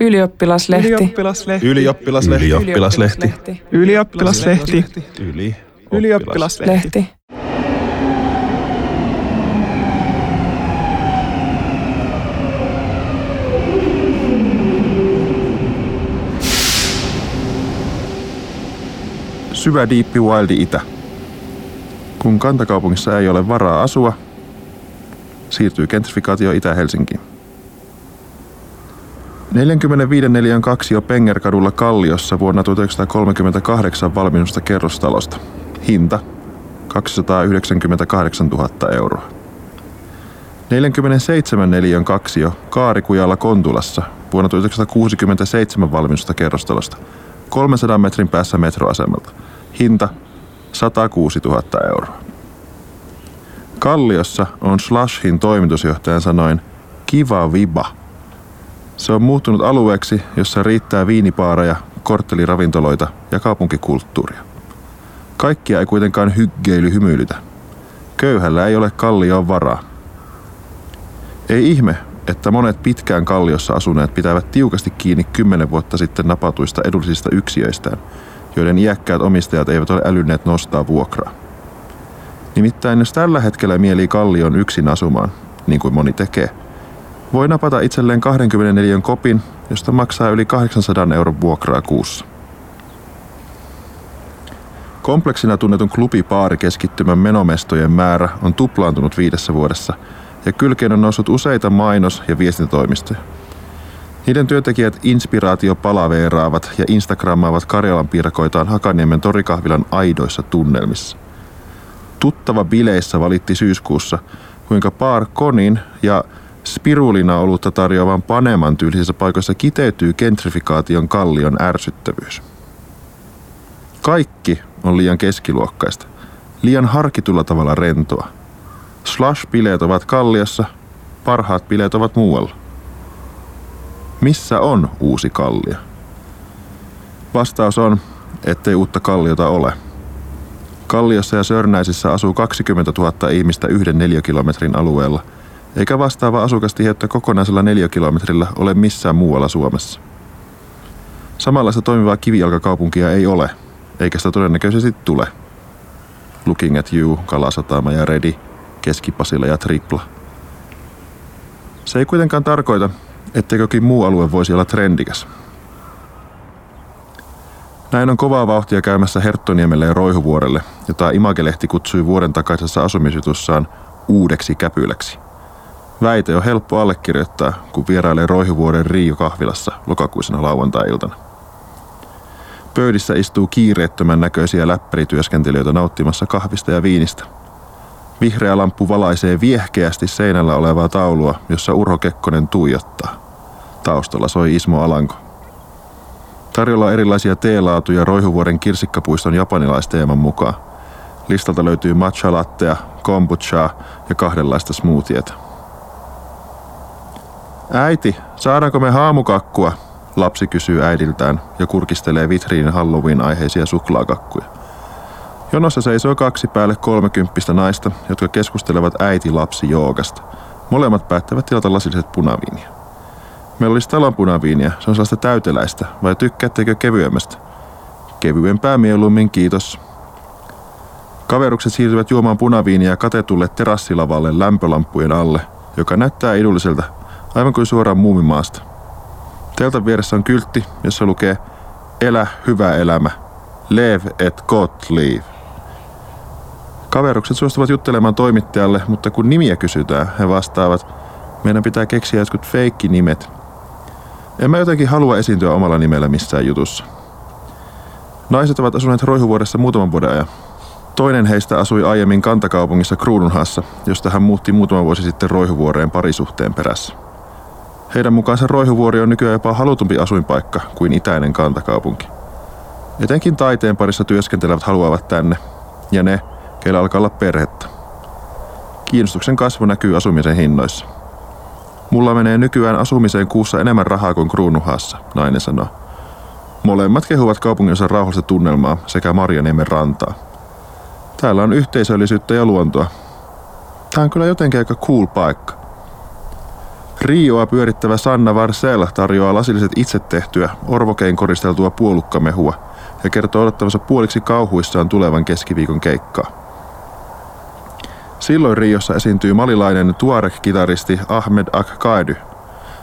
Ylioppilaslehti. Ylioppilaslehti. Ylioppilaslehti. Ylioppilaslehti. Ylioppilaslehti. Yli. Ylioppilaslehti. Lehti. Syvä diippi wildi itä. Kun kantakaupungissa ei ole varaa asua, siirtyy gentrifikaatio Itä-Helsinkiin. 45 neliön kaksio Pengerkadulla Kalliossa vuonna 1938 valmistusta kerrostalosta. Hinta 298 000 euroa. 47 neliön kaksio Kaarikujalla Kontulassa vuonna 1967 valmistusta kerrostalosta. 300 metrin päässä metroasemalta. Hinta 106 000 euroa. Kalliossa on Slashin toimitusjohtajan sanoin kiva viba. Se on muuttunut alueeksi, jossa riittää viinipaareja, kortteliravintoloita ja kaupunkikulttuuria. Kaikkia ei kuitenkaan hyggeily hymyilytä. Köyhällä ei ole kallioon varaa. Ei ihme, että monet pitkään kalliossa asuneet pitävät tiukasti kiinni kymmenen vuotta sitten napatuista edullisista yksiöistään, joiden iäkkäät omistajat eivät ole älynneet nostaa vuokraa. Nimittäin jos tällä hetkellä mieli kallion yksin asumaan, niin kuin moni tekee, voi napata itselleen 24 kopin, josta maksaa yli 800 euron vuokraa kuussa. Kompleksina tunnetun klubipaarikeskittymän menomestojen määrä on tuplaantunut viidessä vuodessa ja kylkeen on noussut useita mainos- ja viestintätoimistoja. Niiden työntekijät inspiraatiopalaveeraavat ja instagrammaavat Karjalan piirakoitaan Hakaniemen torikahvilan aidoissa tunnelmissa. Tuttava bileissä valitti syyskuussa, kuinka Paar Konin ja spirulina olutta tarjoavan Paneman tyylisissä paikoissa kiteytyy gentrifikaation kallion ärsyttävyys. Kaikki on liian keskiluokkaista, liian harkitulla tavalla rentoa. Slash-bileet ovat kalliossa, parhaat bileet ovat muualla. Missä on uusi kallio? Vastaus on, ettei uutta kalliota ole. Kalliossa ja Sörnäisissä asuu 20 000 ihmistä yhden neliökilometrin alueella, eikä vastaava asukastiheyttä kokonaisella neliökilometrillä ole missään muualla Suomessa. Samanlaista toimivaa kivijalkakaupunkia ei ole, eikä sitä todennäköisesti tule. Looking at You, Kalasatama ja Redi, Keskipasilla ja Tripla. Se ei kuitenkaan tarkoita, etteikö jokin muu alue voisi olla trendikäs. Näin on kovaa vauhtia käymässä Herttoniemelle ja Roihuvuorelle, jota Imagelehti kutsui vuoden takaisessa asumisjutussaan uudeksi käpyläksi. Väite on helppo allekirjoittaa, kun vierailee Roihuvuoren Riio kahvilassa lokakuisena lauantai-iltana. Pöydissä istuu kiireettömän näköisiä läppärityöskentelijöitä nauttimassa kahvista ja viinistä. Vihreä lamppu valaisee viehkeästi seinällä olevaa taulua, jossa Urho Kekkonen tuijottaa. Taustalla soi Ismo Alanko. Tarjolla on erilaisia teelaatuja Roihuvuoren kirsikkapuiston japanilaisteeman mukaan. Listalta löytyy matcha lattea, kombuchaa ja kahdenlaista smoothieta. Äiti, saadaanko me haamukakkua? Lapsi kysyy äidiltään ja kurkistelee vitriinin Halloween-aiheisia suklaakakkuja. Jonossa seisoo kaksi päälle kolmekymppistä naista, jotka keskustelevat äiti-lapsi-joogasta. Molemmat päättävät tilata lasilliset punaviiniä. Meillä olisi talon punaviiniä, se on sellaista täyteläistä, vai tykkäättekö kevyemmästä? Kevyempää mieluummin, kiitos. Kaverukset siirtyvät juomaan punaviiniä katetulle terassilavalle lämpölampujen alle, joka näyttää idulliselta, aivan kuin suoraan muumimaasta. Teltan vieressä on kyltti, jossa lukee Elä hyvä elämä. Lev et got leave. Kaverukset suostuvat juttelemaan toimittajalle, mutta kun nimiä kysytään, he vastaavat, meidän pitää keksiä jotkut feikki-nimet. En mä jotenkin halua esiintyä omalla nimellä missään jutussa. Naiset ovat asuneet Roihuvuodessa muutaman vuoden ajan. Toinen heistä asui aiemmin kantakaupungissa Kruununhassa, josta hän muutti muutama vuosi sitten Roihuvuoreen parisuhteen perässä. Heidän mukaansa Roihuvuori on nykyään jopa halutumpi asuinpaikka kuin itäinen kantakaupunki. Etenkin taiteen parissa työskentelevät haluavat tänne, ja ne, keillä alkaa olla perhettä. Kiinnostuksen kasvu näkyy asumisen hinnoissa. Mulla menee nykyään asumiseen kuussa enemmän rahaa kuin kruunuhassa, nainen sanoo. Molemmat kehuvat kaupunginsa rauhallista tunnelmaa sekä Marjaniemen rantaa. Täällä on yhteisöllisyyttä ja luontoa. Tää on kyllä jotenkin aika cool paikka. Rioa pyörittävä Sanna Varsel tarjoaa lasilliset itse tehtyä, orvokein koristeltua puolukkamehua ja kertoo odottavansa puoliksi kauhuissaan tulevan keskiviikon keikkaa. Silloin Riossa esiintyy malilainen Tuareg-kitaristi Ahmed Ak-Kaedy.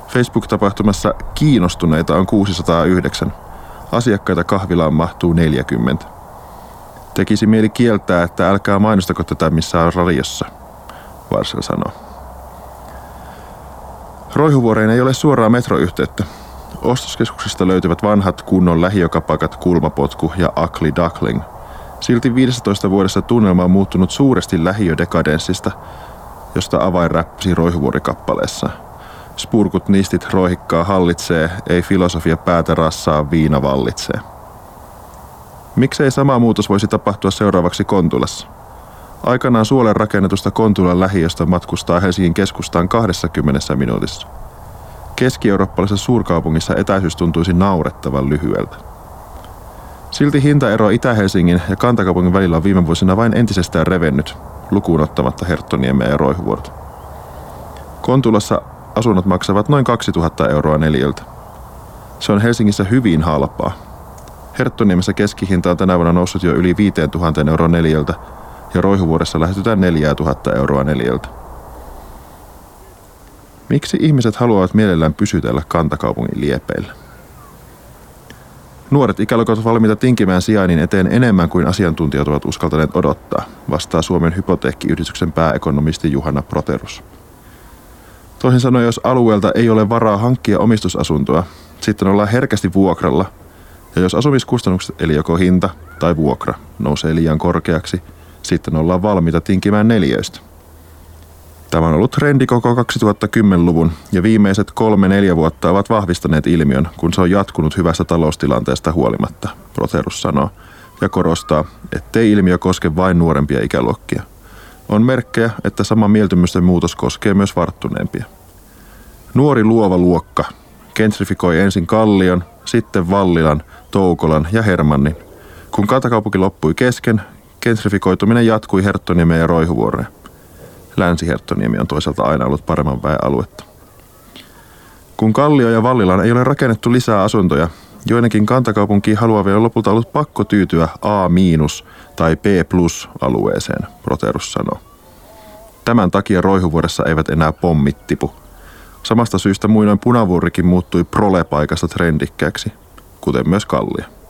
Facebook-tapahtumassa kiinnostuneita on 609. Asiakkaita kahvilaan mahtuu 40. Tekisi mieli kieltää, että älkää mainostako tätä missään radiossa, Varsel sanoo. Roihuvuoreen ei ole suoraa metroyhteyttä. Ostoskeskuksista löytyvät vanhat kunnon lähiokapakat Kulmapotku ja Akli Duckling. Silti 15 vuodessa tunnelma on muuttunut suuresti lähiödekadenssista, josta avain räppisi Roihuvuorikappaleessa. Spurkut nistit roihikkaa hallitsee, ei filosofia päätä rassaa, viina vallitsee. Miksei sama muutos voisi tapahtua seuraavaksi Kontulassa? Aikanaan suolen rakennetusta Kontulan lähiöstä matkustaa Helsingin keskustaan 20 minuutissa. Keski-eurooppalaisessa suurkaupungissa etäisyys tuntuisi naurettavan lyhyeltä. Silti hintaero Itä-Helsingin ja Kantakaupungin välillä on viime vuosina vain entisestään revennyt, lukuun ottamatta Herttoniemeä ja Roihuvuorta. Kontulassa asunnot maksavat noin 2000 euroa neljältä. Se on Helsingissä hyvin halpaa. Herttoniemessä keskihinta on tänä vuonna noussut jo yli 5000 euroa neljältä ja Roihuvuodessa lähestytään 4000 euroa neljältä. Miksi ihmiset haluavat mielellään pysytellä kantakaupungin liepeillä? Nuoret ikäluokat ovat valmiita tinkimään sijainnin eteen enemmän kuin asiantuntijat ovat uskaltaneet odottaa, vastaa Suomen hypoteekkiyhdistyksen pääekonomisti Juhana Proterus. Toisin sanoen, jos alueelta ei ole varaa hankkia omistusasuntoa, sitten ollaan herkästi vuokralla, ja jos asumiskustannukset, eli joko hinta tai vuokra, nousee liian korkeaksi, sitten ollaan valmiita tinkimään neljöistä. Tämä on ollut trendi koko 2010-luvun ja viimeiset kolme-neljä vuotta ovat vahvistaneet ilmiön, kun se on jatkunut hyvästä taloustilanteesta huolimatta, Proterus sanoo, ja korostaa, ettei ilmiö koske vain nuorempia ikäluokkia. On merkkejä, että sama mieltymysten muutos koskee myös varttuneempia. Nuori luova luokka gentrifikoi ensin Kallion, sitten Vallilan, Toukolan ja Hermannin. Kun kantakaupunki loppui kesken, gentrifikoituminen jatkui Herttoniemeen ja Roihuvuoreen. Länsi-Herttoniemi on toisaalta aina ollut paremman väen aluetta. Kun Kallio ja Vallilan ei ole rakennettu lisää asuntoja, joidenkin kantakaupunkiin haluavia on lopulta ollut pakko tyytyä A- tai B alueeseen, Proterus sanoo. Tämän takia Roihuvuoressa eivät enää pommit tipu. Samasta syystä muinoin punavuorikin muuttui prolepaikasta trendikkääksi, kuten myös Kallio.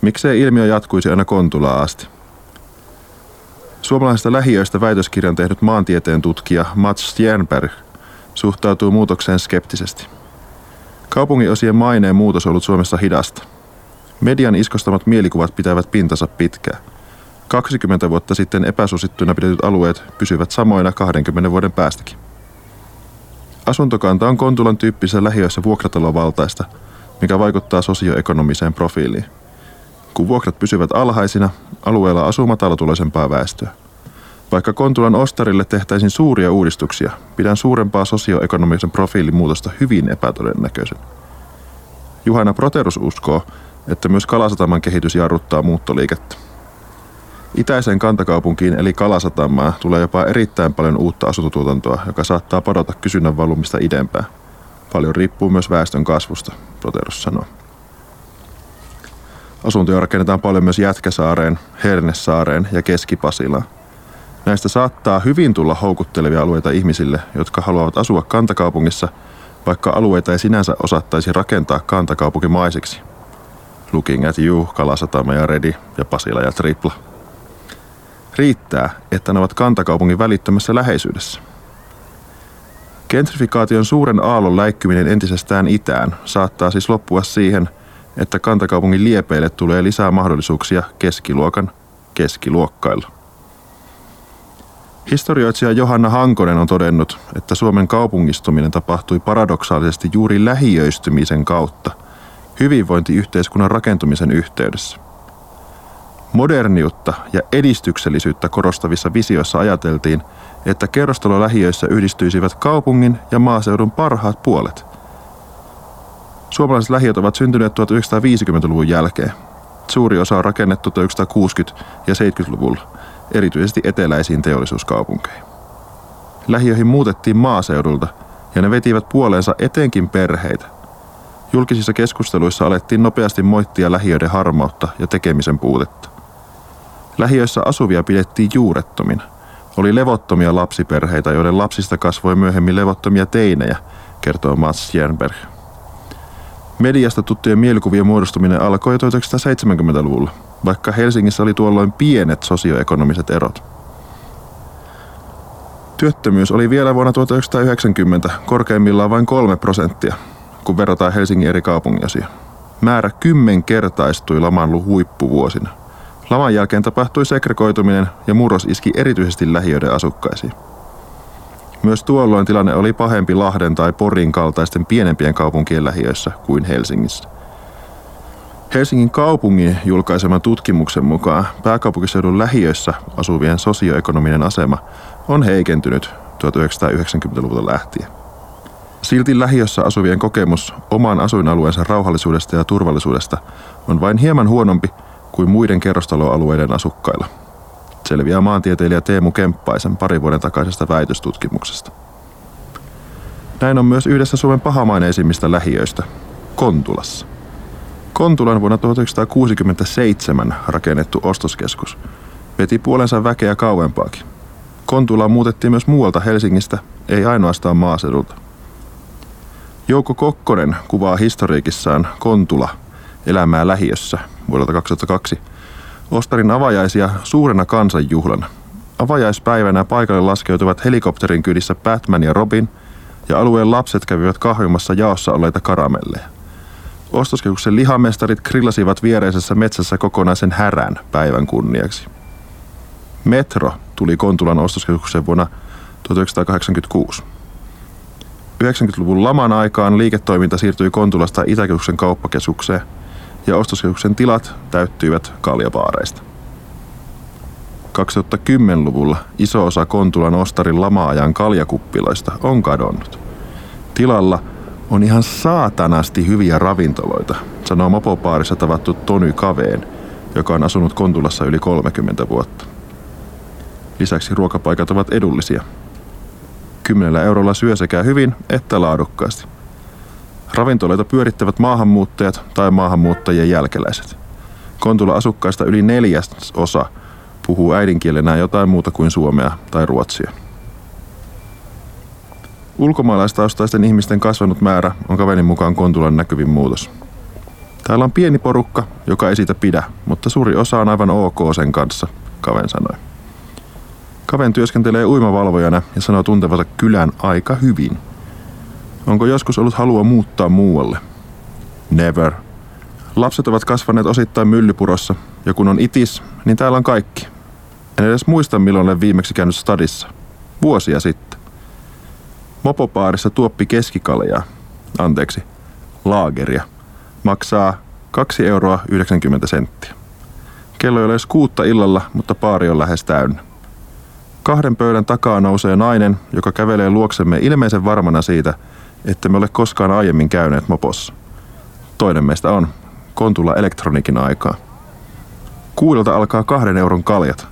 Miksei ilmiö jatkuisi aina Kontulaa asti? Suomalaisista lähiöistä väitöskirjan tehnyt maantieteen tutkija Mats Stjernberg suhtautuu muutokseen skeptisesti. Kaupungin osien maineen muutos on ollut Suomessa hidasta. Median iskostamat mielikuvat pitävät pintansa pitkään. 20 vuotta sitten epäsuosittuina pidetyt alueet pysyvät samoina 20 vuoden päästäkin. Asuntokanta on Kontulan tyyppisessä lähiöissä vuokratalovaltaista, mikä vaikuttaa sosioekonomiseen profiiliin. Kun vuokrat pysyvät alhaisina, alueella asuu matalatuloisempaa väestöä. Vaikka Kontulan ostarille tehtäisiin suuria uudistuksia, pidän suurempaa sosioekonomisen profiilin muutosta hyvin epätodennäköisen. Juhana Proterus uskoo, että myös Kalasataman kehitys jarruttaa muuttoliikettä. Itäiseen kantakaupunkiin eli Kalasatamaan tulee jopa erittäin paljon uutta asuntotuotantoa, joka saattaa padota kysynnän valumista idempää. Paljon riippuu myös väestön kasvusta, Proterus sanoo. Asuntoja rakennetaan paljon myös Jätkäsaareen, Hernesaareen ja Keski-Pasilaan. Näistä saattaa hyvin tulla houkuttelevia alueita ihmisille, jotka haluavat asua kantakaupungissa, vaikka alueita ei sinänsä osattaisi rakentaa kantakaupunkimaisiksi. Looking at you, Kalasatama ja Redi ja Pasila ja Tripla. Riittää, että ne ovat kantakaupungin välittömässä läheisyydessä. Gentrifikaation suuren aallon läikkyminen entisestään itään saattaa siis loppua siihen – että kantakaupungin liepeille tulee lisää mahdollisuuksia keskiluokan keskiluokkailla. Historioitsija Johanna Hankonen on todennut, että Suomen kaupungistuminen tapahtui paradoksaalisesti juuri lähiöistymisen kautta, hyvinvointiyhteiskunnan rakentumisen yhteydessä. Moderniutta ja edistyksellisyyttä korostavissa visioissa ajateltiin, että kerrostalolähiöissä yhdistyisivät kaupungin ja maaseudun parhaat puolet – Suomalaiset lähiöt ovat syntyneet 1950-luvun jälkeen. Suuri osa on rakennettu 1960- ja 70-luvulla, erityisesti eteläisiin teollisuuskaupunkeihin. Lähiöihin muutettiin maaseudulta, ja ne vetivät puoleensa etenkin perheitä. Julkisissa keskusteluissa alettiin nopeasti moittia lähiöiden harmautta ja tekemisen puutetta. Lähiöissä asuvia pidettiin juurettomina. Oli levottomia lapsiperheitä, joiden lapsista kasvoi myöhemmin levottomia teinejä, kertoo Mats Jernberg. Mediasta tuttujen mielikuvien muodostuminen alkoi 1970-luvulla, vaikka Helsingissä oli tuolloin pienet sosioekonomiset erot. Työttömyys oli vielä vuonna 1990 korkeimmillaan vain kolme prosenttia, kun verrataan Helsingin eri kaupunginosia. Määrä kymmenkertaistui laman huippuvuosina. Laman jälkeen tapahtui segregoituminen ja murros iski erityisesti lähiöiden asukkaisiin. Myös tuolloin tilanne oli pahempi Lahden tai Porin kaltaisten pienempien kaupunkien lähiöissä kuin Helsingissä. Helsingin kaupungin julkaiseman tutkimuksen mukaan pääkaupunkiseudun lähiöissä asuvien sosioekonominen asema on heikentynyt 1990-luvulta lähtien. Silti lähiössä asuvien kokemus oman asuinalueensa rauhallisuudesta ja turvallisuudesta on vain hieman huonompi kuin muiden kerrostaloalueiden asukkailla – selviää maantieteilijä Teemu Kemppaisen pari vuoden takaisesta väitöstutkimuksesta. Näin on myös yhdessä Suomen pahamaineisimmista lähiöistä, Kontulassa. Kontulan vuonna 1967 rakennettu ostoskeskus veti puolensa väkeä kauempaakin. Kontula muutettiin myös muualta Helsingistä, ei ainoastaan maaseudulta. Jouko Kokkonen kuvaa historiikissaan Kontula elämää lähiössä vuodelta 2002 Ostarin avajaisia suurena kansanjuhlana. Avajaispäivänä paikalle laskeutuvat helikopterin kydissä Batman ja Robin, ja alueen lapset kävivät kahvimassa jaossa olleita karamelleja. Ostoskeskuksen lihamestarit grillasivat viereisessä metsässä kokonaisen härän päivän kunniaksi. Metro tuli Kontulan ostoskeskuksen vuonna 1986. 90-luvun laman aikaan liiketoiminta siirtyi Kontulasta Itäkeskuksen kauppakeskukseen – ja ostoskeskuksen tilat täyttyivät kaljapaareista. 2010-luvulla iso osa Kontulan Ostarin lama-ajan kaljakuppiloista on kadonnut. Tilalla on ihan saatanasti hyviä ravintoloita, sanoo mopopaarissa tavattu Tony Kaveen, joka on asunut Kontulassa yli 30 vuotta. Lisäksi ruokapaikat ovat edullisia. Kymmenellä eurolla syö sekä hyvin että laadukkaasti – Ravintoloita pyörittävät maahanmuuttajat tai maahanmuuttajien jälkeläiset. Kontula asukkaista yli neljäs osa puhuu äidinkielenään jotain muuta kuin suomea tai ruotsia. Ulkomaalaistaustaisten ihmisten kasvanut määrä on kaverin mukaan Kontulan näkyvin muutos. Täällä on pieni porukka, joka ei siitä pidä, mutta suuri osa on aivan ok sen kanssa, Kaven sanoi. Kaven työskentelee uimavalvojana ja sanoo tuntevansa kylän aika hyvin – Onko joskus ollut halua muuttaa muualle? Never. Lapset ovat kasvaneet osittain myllypurossa, ja kun on itis, niin täällä on kaikki. En edes muista, milloin olen viimeksi käynyt stadissa. Vuosia sitten. Mopopaarissa tuoppi keskikaljaa, anteeksi, laageria, maksaa 2 euroa 90 senttiä. Kello ei ole edes kuutta illalla, mutta paari on lähes täynnä. Kahden pöydän takaa nousee nainen, joka kävelee luoksemme ilmeisen varmana siitä, että me ole koskaan aiemmin käyneet mopossa. Toinen meistä on Kontula elektronikin aikaa. Kuudelta alkaa kahden euron kaljat,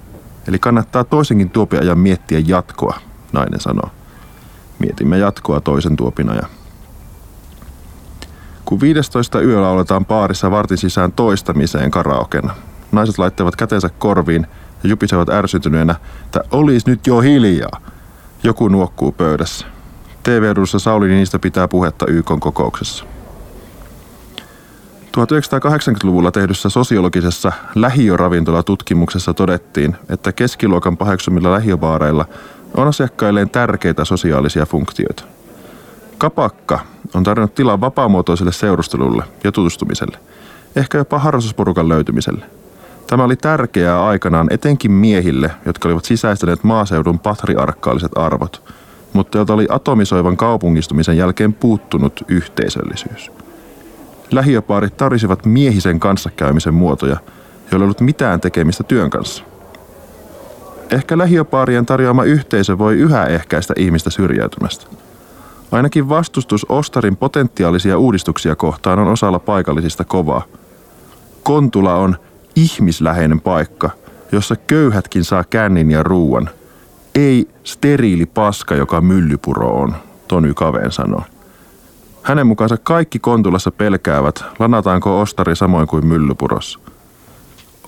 eli kannattaa toisenkin tuopin ajan miettiä jatkoa, nainen sanoo. Mietimme jatkoa toisen tuopin ajan. Kun 15 yöllä oletaan paarissa vartin sisään toistamiseen karaokena, naiset laittavat kätensä korviin ja jupisevat ärsytyneenä, että olis nyt jo hiljaa. Joku nuokkuu pöydässä. TV-edussa Sauli niistä pitää puhetta YK kokouksessa. 1980-luvulla tehdyssä sosiologisessa lähiöravintolatutkimuksessa todettiin, että keskiluokan paheksumilla lähiöbaareilla on asiakkailleen tärkeitä sosiaalisia funktioita. Kapakka on tarjonnut tilaa vapaamuotoiselle seurustelulle ja tutustumiselle, ehkä jopa harrastusporukan löytymiselle. Tämä oli tärkeää aikanaan etenkin miehille, jotka olivat sisäistäneet maaseudun patriarkkaaliset arvot – mutta jota oli atomisoivan kaupungistumisen jälkeen puuttunut yhteisöllisyys. Lähiöpaarit tarjosivat miehisen kanssakäymisen muotoja, joilla ei ollut mitään tekemistä työn kanssa. Ehkä lähiöpaarien tarjoama yhteisö voi yhä ehkäistä ihmistä syrjäytymästä. Ainakin vastustus Ostarin potentiaalisia uudistuksia kohtaan on osalla paikallisista kovaa. Kontula on ihmisläheinen paikka, jossa köyhätkin saa kännin ja ruuan – ei steriili paska, joka myllypuro on, Tony Kaveen sanoo. Hänen mukaansa kaikki Kontulassa pelkäävät, lanataanko ostari samoin kuin myllypurossa.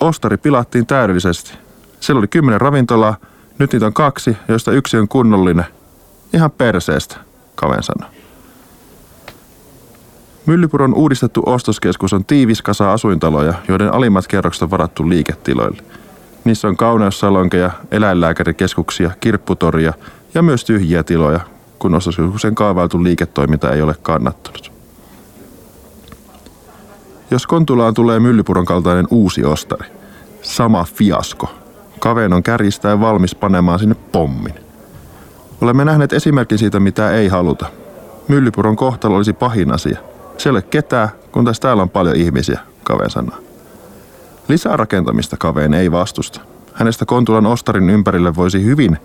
Ostari pilattiin täydellisesti. Siellä oli kymmenen ravintolaa, nyt niitä on kaksi, joista yksi on kunnollinen. Ihan perseestä, Kaven sanoi. Myllypuron uudistettu ostoskeskus on tiivis kasa asuintaloja, joiden alimmat kerrokset on varattu liiketiloille. Niissä on kauneussalonkeja, eläinlääkärikeskuksia, kirpputoria ja myös tyhjiä tiloja, kun ostoskeskuksen kaavailtu liiketoiminta ei ole kannattanut. Jos Kontulaan tulee Myllypuron kaltainen uusi ostari, sama fiasko, Kaveen on kärjistäen valmis panemaan sinne pommin. Olemme nähneet esimerkin siitä, mitä ei haluta. Myllypuron kohtalo olisi pahin asia. Siellä ei ole ketään, kun tässä täällä on paljon ihmisiä, Kaveen sanoo. Lisää rakentamista Kaveen ei vastusta. Hänestä Kontulan ostarin ympärille voisi hyvin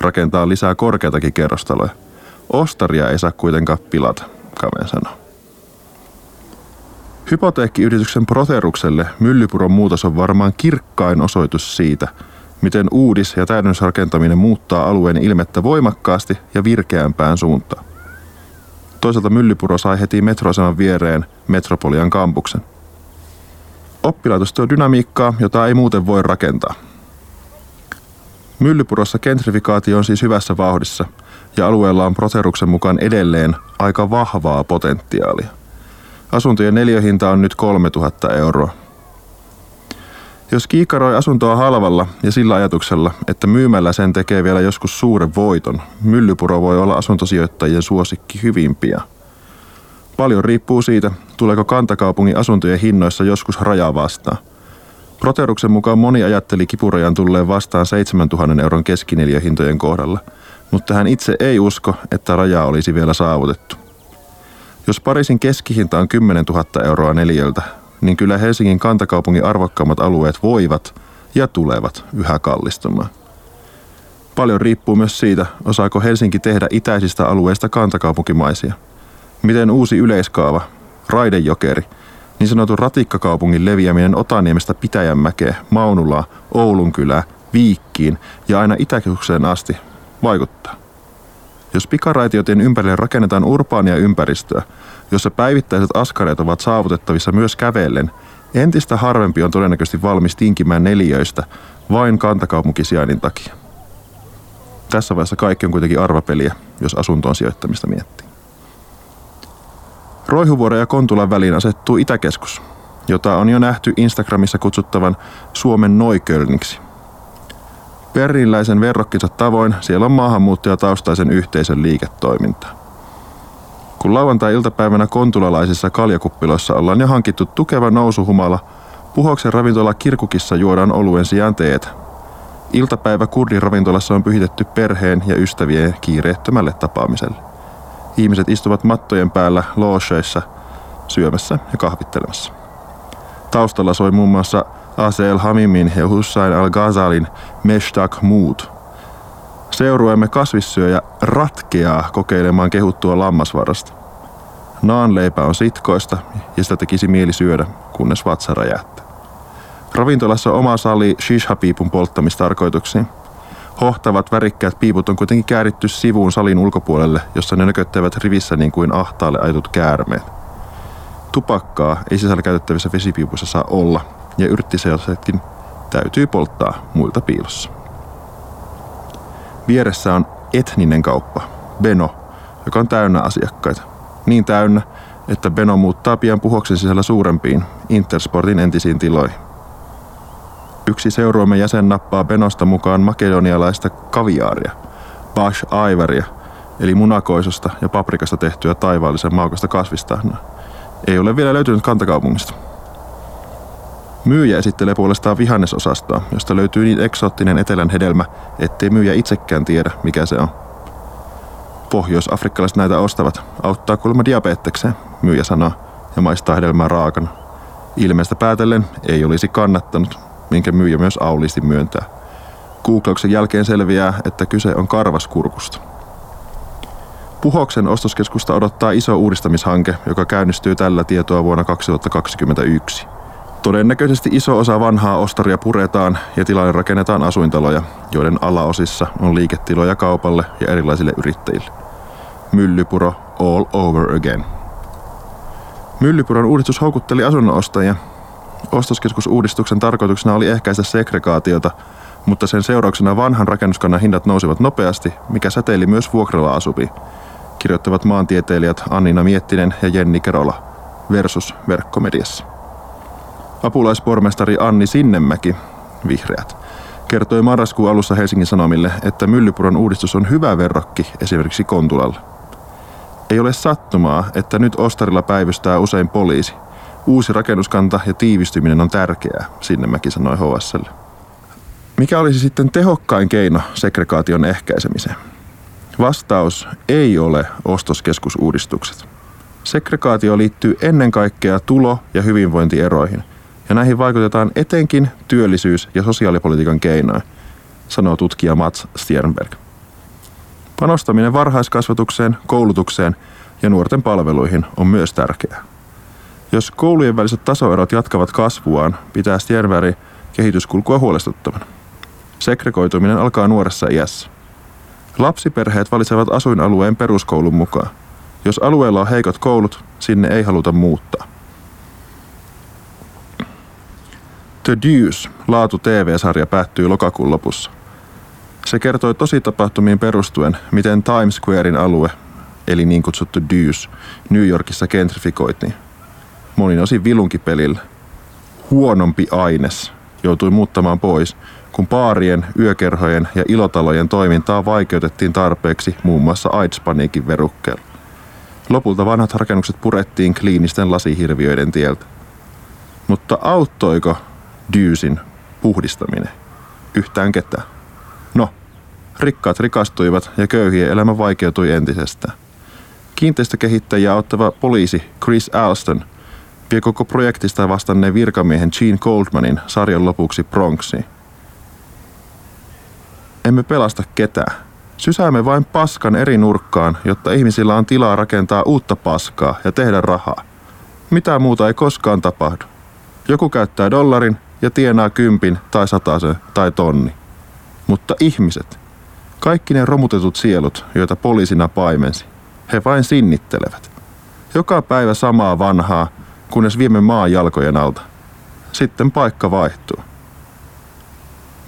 rakentaa lisää korkeatakin kerrostaloja. Ostaria ei saa kuitenkaan pilata, Kaveen sanoo. Hypoteekkiyrityksen Proterukselle Myllypuron muutos on varmaan kirkkain osoitus siitä, miten uudis- ja täydennysrakentaminen muuttaa alueen ilmettä voimakkaasti ja virkeämpään suuntaan. Toisaalta Myllypuro sai heti metroaseman viereen Metropolian kampuksen. Oppilaitos tuo dynamiikkaa, jota ei muuten voi rakentaa. Myllypurossa gentrifikaatio on siis hyvässä vauhdissa ja alueella on Proteruksen mukaan edelleen aika vahvaa potentiaalia. Asuntojen neliöhinta on nyt 3000 euroa. Jos kiikaroi asuntoa halvalla ja sillä ajatuksella, että myymällä sen tekee vielä joskus suuren voiton, myllypuro voi olla asuntosijoittajien suosikki hyvin pian. Paljon riippuu siitä, tuleeko kantakaupungin asuntojen hinnoissa joskus raja vastaan. Proteruksen mukaan moni ajatteli kipurajan tulleen vastaan 7000 euron keskineliöhintojen kohdalla, mutta hän itse ei usko, että raja olisi vielä saavutettu. Jos Pariisin keskihinta on 10 000 euroa neljältä, niin kyllä Helsingin kantakaupungin arvokkaammat alueet voivat ja tulevat yhä kallistumaan. Paljon riippuu myös siitä, osaako Helsinki tehdä itäisistä alueista kantakaupunkimaisia. Miten uusi yleiskaava, raidejokeri, niin sanotun ratikkakaupungin leviäminen Otaniemestä Pitäjänmäkeen, Maunulaa, Oulunkylää, Viikkiin ja aina Itäkeskukseen asti vaikuttaa. Jos pikaraitiotien ympärille rakennetaan urbaania ympäristöä, jossa päivittäiset askareet ovat saavutettavissa myös kävellen, entistä harvempi on todennäköisesti valmis tinkimään neliöistä vain kantakaupunkisijainnin takia. Tässä vaiheessa kaikki on kuitenkin arvapeliä, jos asuntoon sijoittamista miettii. Roihuvuoro ja Kontulan väliin asettuu Itäkeskus, jota on jo nähty Instagramissa kutsuttavan Suomen Noikölniksi – Berliiniläisen verrokkinsa tavoin siellä on maahanmuuttajataustaisen yhteisön liiketoiminta. Kun lauantai-iltapäivänä kontulalaisissa kaljakuppiloissa ollaan jo hankittu tukeva nousuhumala, puhoksen ravintola Kirkukissa juodaan oluen sijaan teet. Iltapäivä kurdin ravintolassa on pyhitetty perheen ja ystävien kiireettömälle tapaamiselle. Ihmiset istuvat mattojen päällä loosheissa syömässä ja kahvittelemassa. Taustalla soi muun muassa Asel Hamimin ja Hussain al-Ghazalin Meshtaq Mood. Seurueemme kasvissyöjä ratkeaa kokeilemaan kehuttua lammasvarasta. Naanleipä on sitkoista ja sitä tekisi mieli syödä, kunnes vatsa räjähtää. Ravintolassa oma sali shisha-piipun polttamistarkoituksiin. Hohtavat värikkäät piiput on kuitenkin kääritty sivuun salin ulkopuolelle, jossa ne nököttävät rivissä niin kuin ahtaalle ajatut käärmeet. Tupakkaa ei sisällä käytettävissä vesipiipuissa saa olla, ja yrttiselaisetkin täytyy polttaa muilta piilossa. Vieressä on etninen kauppa, Beno, joka on täynnä asiakkaita. Niin täynnä, että Beno muuttaa pian puhoksen sisällä suurempiin Intersportin entisiin tiloihin. Yksi seurueemme jäsen nappaa Benosta mukaan makedonialaista kaviaaria, Bash Aivaria, eli munakoisosta ja paprikasta tehtyä taivaallisen maukasta kasvistahnaa. Ei ole vielä löytynyt kantakaupungista. Myyjä esittelee puolestaan vihannesosastoa, josta löytyy niin eksoottinen etelän hedelmä, ettei myyjä itsekään tiedä, mikä se on. Pohjois-afrikkalaiset näitä ostavat. Auttaa kuulemma diabetekseen, myyjä sanoo, ja maistaa hedelmää raakana. Ilmeistä päätellen ei olisi kannattanut, minkä myyjä myös aulisti myöntää. Googlauksen jälkeen selviää, että kyse on karvaskurkusta. Puhoksen ostoskeskusta odottaa iso uudistamishanke, joka käynnistyy tällä tietoa vuonna 2021. Todennäköisesti iso osa vanhaa ostaria puretaan ja tilalle rakennetaan asuintaloja, joiden alaosissa on liiketiloja kaupalle ja erilaisille yrittäjille. Myllypuro all over again. Myllypuron uudistus houkutteli asunnonostajia. Ostoskeskusuudistuksen tarkoituksena oli ehkäistä segregaatiota, mutta sen seurauksena vanhan rakennuskannan hinnat nousivat nopeasti, mikä säteili myös vuokralla asuviin, kirjoittavat maantieteilijät Annina Miettinen ja Jenni Kerola versus verkkomediassa. Apulaispormestari Anni Sinnemäki, vihreät, kertoi marraskuun alussa Helsingin Sanomille, että Myllypuron uudistus on hyvä verrokki esimerkiksi Kontulalla. Ei ole sattumaa, että nyt Ostarilla päivystää usein poliisi. Uusi rakennuskanta ja tiivistyminen on tärkeää, Sinnemäki sanoi HSL. Mikä olisi sitten tehokkain keino segregaation ehkäisemiseen? Vastaus ei ole ostoskeskusuudistukset. Segregaatio liittyy ennen kaikkea tulo- ja hyvinvointieroihin, ja näihin vaikutetaan etenkin työllisyys- ja sosiaalipolitiikan keinoin, sanoo tutkija Mats Sternberg. Panostaminen varhaiskasvatukseen, koulutukseen ja nuorten palveluihin on myös tärkeää. Jos koulujen väliset tasoerot jatkavat kasvuaan, pitää Sternberg kehityskulkua huolestuttavana. Segregoituminen alkaa nuoressa iässä. Lapsiperheet valitsevat asuinalueen peruskoulun mukaan. Jos alueella on heikot koulut, sinne ei haluta muuttaa. The Deuce, laatu TV-sarja päättyy lokakuun lopussa. Se kertoi tositapahtumiin perustuen, miten Times Squarein alue, eli niin kutsuttu Deuce, New Yorkissa gentrifikoitiin. Monin osin vilunkipelillä. Huonompi aines joutui muuttamaan pois, kun paarien, yökerhojen ja ilotalojen toimintaa vaikeutettiin tarpeeksi muun muassa AIDS-paniikin verukkeella. Lopulta vanhat rakennukset purettiin kliinisten lasihirviöiden tieltä. Mutta auttoiko Dyysin puhdistaminen yhtään ketään? No, rikkaat rikastuivat ja köyhien elämä vaikeutui entisestään. Kiinteistökehittäjiä auttava poliisi Chris Alston vie koko projektista vastanneen virkamiehen Gene Goldmanin sarjan lopuksi Bronxiin. Emme pelasta ketään. Sysäämme vain paskan eri nurkkaan, jotta ihmisillä on tilaa rakentaa uutta paskaa ja tehdä rahaa. Mitä muuta ei koskaan tapahdu. Joku käyttää dollarin ja tienaa kympin tai sataisen tai tonni. Mutta ihmiset, kaikki ne romutetut sielut, joita poliisina paimensi, he vain sinnittelevät. Joka päivä samaa vanhaa, kunnes viemme maan jalkojen alta. Sitten paikka vaihtuu.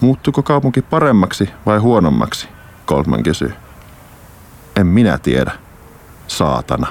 Muuttuuko kaupunki paremmaksi vai huonommaksi? Goldman kysyy. En minä tiedä. Saatana.